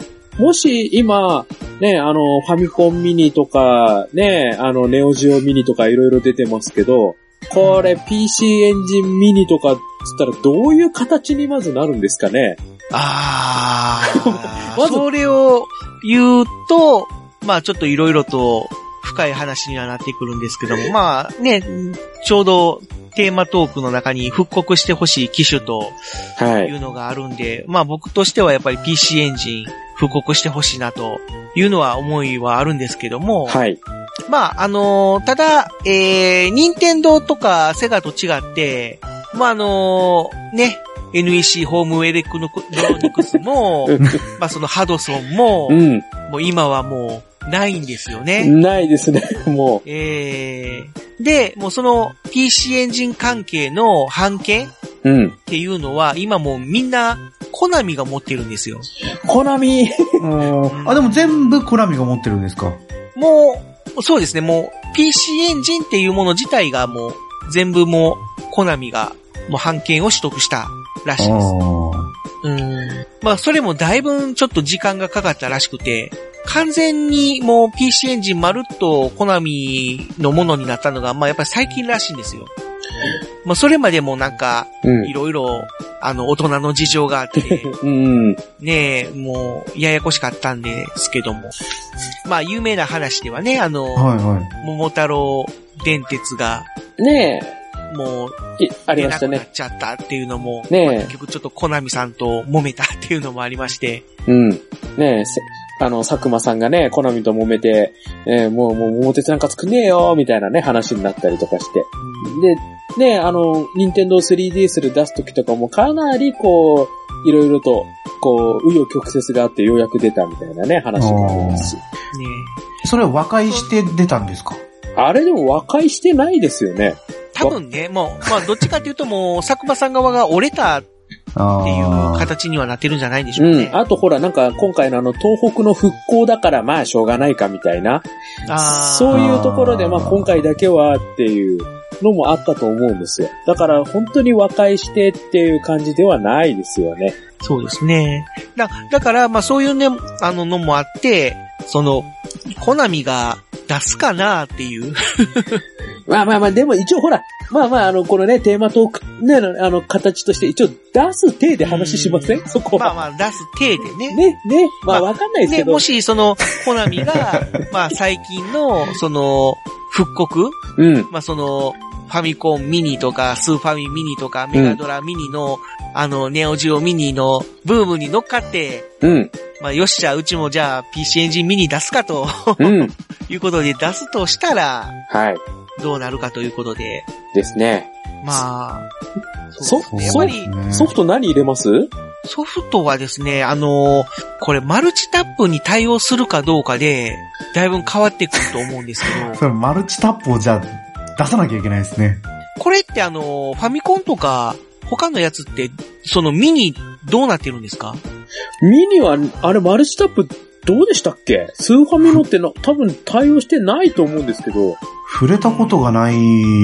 ーもし今、ね、あの、ファミコンミニとか、ね、あの、ネオジオミニとかいろいろ出てますけど、これ PC エンジンミニとかつったらどういう形にまずなるんですかね？あー、まず。それを言うと、まあちょっといろいろと深い話にはなってくるんですけども、まあね、ちょうどテーマトークの中に復刻してほしい機種とはいい。うのがあるんで、まあ僕としてはやっぱり PC エンジン復刻してほしいなというのは思いはあるんですけども、はい。まあ、あのーただ、えー、任天堂とかセガと違って、まあ、あのーね、NEC ホームエレクトロニクスも、まあ、そのハドソンも、うん。もう今はもうないんですよね。ないですね、もえー、で、もうその PC エンジン関係の版権っ。ていうのは、今もうみんな、コナミが持ってるんですよ。コナミーあ、でも全部コナミが持ってるんですか？もう、そうですね、もう PC エンジンっていうもの自体がもう、全部もう、コナミが、もう版権を取得したらしいです。あうん。まあ、それもだいぶちょっと時間がかかったらしくて、完全にもう PC エンジンまるっとコナミのものになったのが、まあやっぱり最近らしいんですよ。まあそれまでもなんか、うんい。ろいろ、あの、大人の事情があって、うん。ねえ、もう、ややこしかったんですけども。まあ、有名な話ではね、あの、あ。はいはい。桃太郎電鉄が、ねもう、いあり出ましたね。なくなっちゃったっていうのも、ねえまあ結局ちょっとコナミさんと揉めたっていうのもありまして、うん。ねあの、佐久間さんがね、コナミと揉めて、えーもう、もう、桃鉄なんか作んねえよ、みたいなね、話になったりとかして。で、ね、あの、ニンテンドー 3DS で出す時とかもかなりこう、いろいろと、こう、紆余曲折があってようやく出たみたいなね、話もありますし。ねそれは和解して出たんですか？あれでも和解してないですよね。多分ね、もう、まあどっちかっていうともう、佐久間さん側が折れたってあいうー形にはなってるんじゃないでしょうね。うん。あとほら、なんか今回のあの、東北の復興だからまあしょうがないかみたいな。そういうところでまあ今回だけはっていうのもあったと思うんですよ。だから本当に和解してっていう感じではないですよね。そうですね。だ、だから、まあそういうね、あののもあって、その、コナミが出すかなっていう。まあまあまあ、でも一応ほら、まあまあ、あの、このね、テーマトーク、ね、あの、形として一応出す体で話しません？そこは。まあまあ出す体でね。ね、ね、まあまあわかんないですね、けど。もしその、コナミが、まあ最近の、その、復刻？うん。まあその、ファミコンミニとか、スーファミミニとか、メガドラミニの、あの、ネオジオミニのブームに乗っかって、うん。まあよっしゃ、うちもじゃあ PC エンジンミニ出すかとうん。いうことで出すとしたら、はい。どうなるかということで、ですね。まあ、そ、そうですね。やっぱり、ねソフト何入れます？ソフトはですね、あのこれマルチタップに対応するかどうかで、だいぶ変わってくると思うんですけど、それマルチタップをじゃあ出さなきゃいけないですね。これってあの、ファミコンとか、他のやつって、そのミニ、どうなってるんですか？ミニは、あれ、マルチタップ、どうでしたっけ？スーファミのってな、多分対応してないと思うんですけど。触れたことがない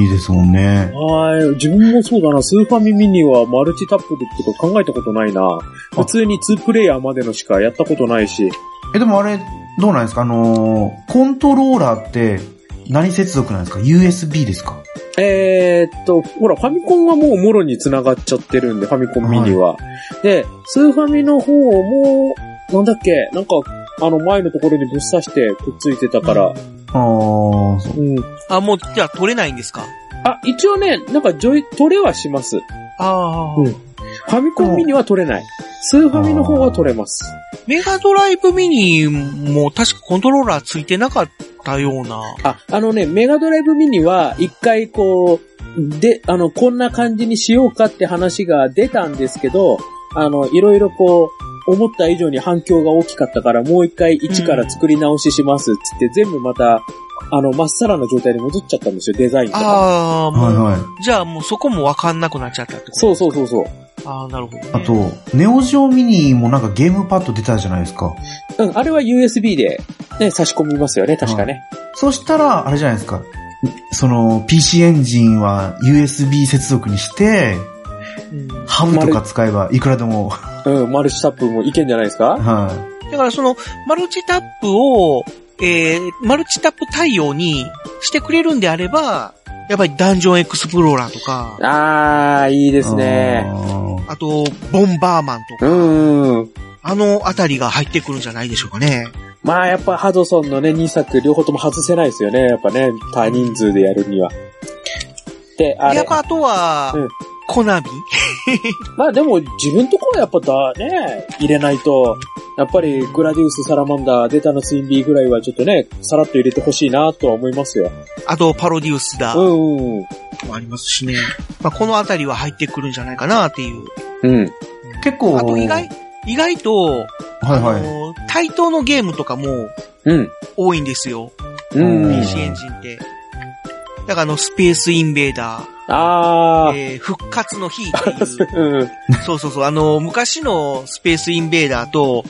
ですもんね。はい。自分もそうだな。スーファミミニはマルチタップでってこと考えたことないな。普通に2プレイヤーまでのしかやったことないし。え、でもあれ、どうなんですか？あのーコントローラーって何接続なんですか ?USB ですか？えーっと、ほら、ファミコンはもうもろに繋がっちゃってるんで、ファミコンミニは。で、スーファミの方も、なんだっけ、なんか、あの前のところにぶっ刺してくっついてたから。あー、そううん。あ、もう、じゃあ取れないんですか？あ、一応ね、なんかジョイ、取れはします。ああ、うんファミコンミニは取れない。スーファミの方は取れます。メガドライブミニも確かコントローラーついてなかったような。あ、あのね、メガドライブミニは一回こう、で、あの、こんな感じにしようかって話が出たんですけど、あの、いろいろこう、思った以上に反響が大きかったから、もう一回一から作り直ししますっつって、全部また、あの、まっさらな状態に戻っちゃったんですよ、デザインとか。ああ、もう、はいはい。じゃあもうそこもわかんなくなっちゃったってことそうそうそうそう。ああ、なるほど、ね。あと、ネオジオミニもなんかゲームパッド出たじゃないですか。うん、あれは USB で、ね、差し込みますよね、確かね。そしたら、あれじゃないですか。その、PC エンジンは USB 接続にして、うんハブとか使えばいくらでも、うん、マルチタップもいけんじゃないですか？はだからその、マルチタップを、えー、マルチタップ対応にしてくれるんであれば、やっぱりダンジョンエクスプローラーとか、あー、いいでい。すね。あと、ボンバーマンとか、うんうん。あのあたりが入ってくるんじゃないでしょうかね。まあやっぱハドソンのね、2作両方とも外せないですよね。やっぱね、多人数でやるには。で、あれやっ。ぱあとは、うんコナミ まあでも自分とこはやっぱだね、入れないと、やっぱりグラディウス、サラマンダー、デタのツインビーぐらいはちょっとね、さらっと入れてほしいなとは思いますよ。あとパロディウスだ、うもんうん。ありますしね。まあ、このあたりは入ってくるんじゃないかなっていう。うん。結構、あと意外、意外と、はいあはい。の、対等のゲームとかもうん。多いんですよ。うん。PC エンジンって。だからあの、スペースインベーダあー、えー、復活の日っていう。そうそうそう。あの、昔のスペースインベーダーと、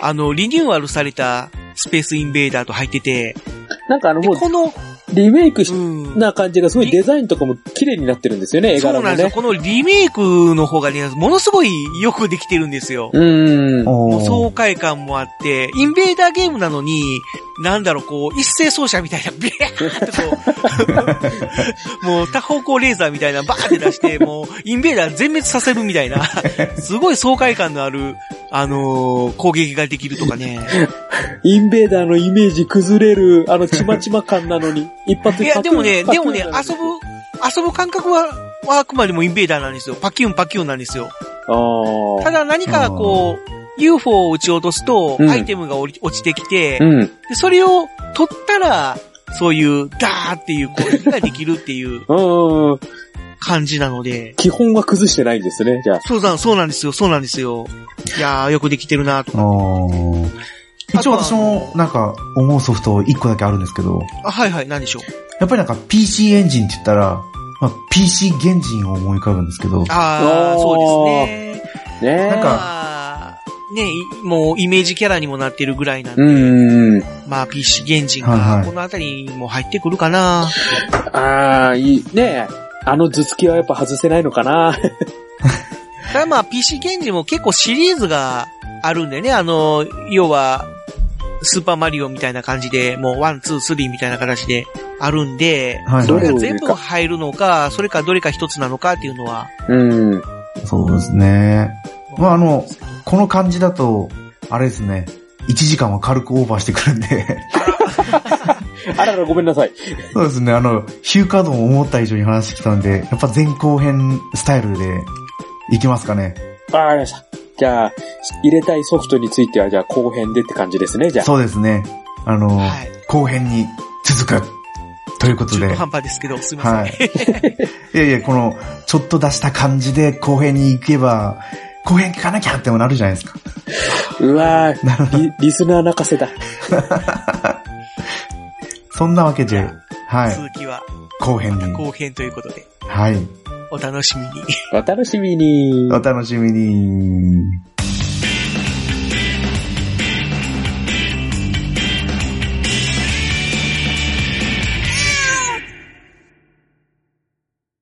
あの、リニューアルされたスペースインベーダーと入ってて、なんかあのもう、でこの、リメイクしうん。な感じがすごいデザインとかも綺麗になってるんですよね、絵柄もそうなんですよ。ね。このリメイクの方がね、ものすごいよくできてるんですよ。うん。爽快感もあって、インベーダーゲームなのに、なんだろう、こう、一斉走者みたいな、ビャーってこう、もう多方向レーザーみたいなバーって出して、もう、インベーダー全滅させるみたいな、すごい爽快感のある、あのー攻撃ができるとかね。インベーダーのイメージ崩れる、あのちまちま感なのに、一発いや、でもね、でもね、遊ぶ、遊ぶ感覚ははあくまでもインベーダーなんですよ。パキュンパキュンなんですよ。ああ。ただ何かこう、UFO を撃ち落とすと、うんアイテムが落ちてきて、うん。でそれを取ったら、そういう、ダーっていう攻撃ができるっていううん。感じなので、基本は崩してないんですね、じゃあ。そうなん、そうなんですよ、そうなんですよ。いやー、よくできてるなとか。ー一応私もなんか思うソフト1個だけあるんですけど、あ、はいはい、何でしょう？やっぱりなんか PC エンジンって言ったら、まあ、PC 原人を思い浮かぶんですけど、あー、おーそうですね。ねなんかまあ、ね、いもうイメージキャラにもなってるぐらいなんで、うん。まあ PC 原人はいはいがこのあたりにも入ってくるかな。ああ、いい。ねあの頭突きはやっぱ外せないのかな。ただまあ PC 原人も結構シリーズがあるんでね、あの、要は、スーパーマリオみたいな感じで、もう one、two、three みたいな形であるんで、そはいはい。れが全部入るのか、それかどれか一つなのかっていうのは。うん。そうですね。まああの、この感じだと、あれですね、1時間は軽くオーバーしてくるんで、あらら、ごめんなさい。そうですね、あの、ヒューカードも思った以上に話してきたんで、やっぱ前後編スタイルでいきますかね。わかりました。じゃあ、入れたいソフトについては、じゃあ後編でって感じですね、じゃあ。そうですね。あの、はい。後編に続く。ということで。中途半端ですけど、すみません。はい。いやいや、この、ちょっと出した感じで後編に行けば、後編聞かなきゃってもなるじゃないですか。うわーリ、リスナー泣かせだ。そんなわけで、はい。続きは後編に。後編ということで、はい。お楽しみに。お楽しみに。お楽しみに。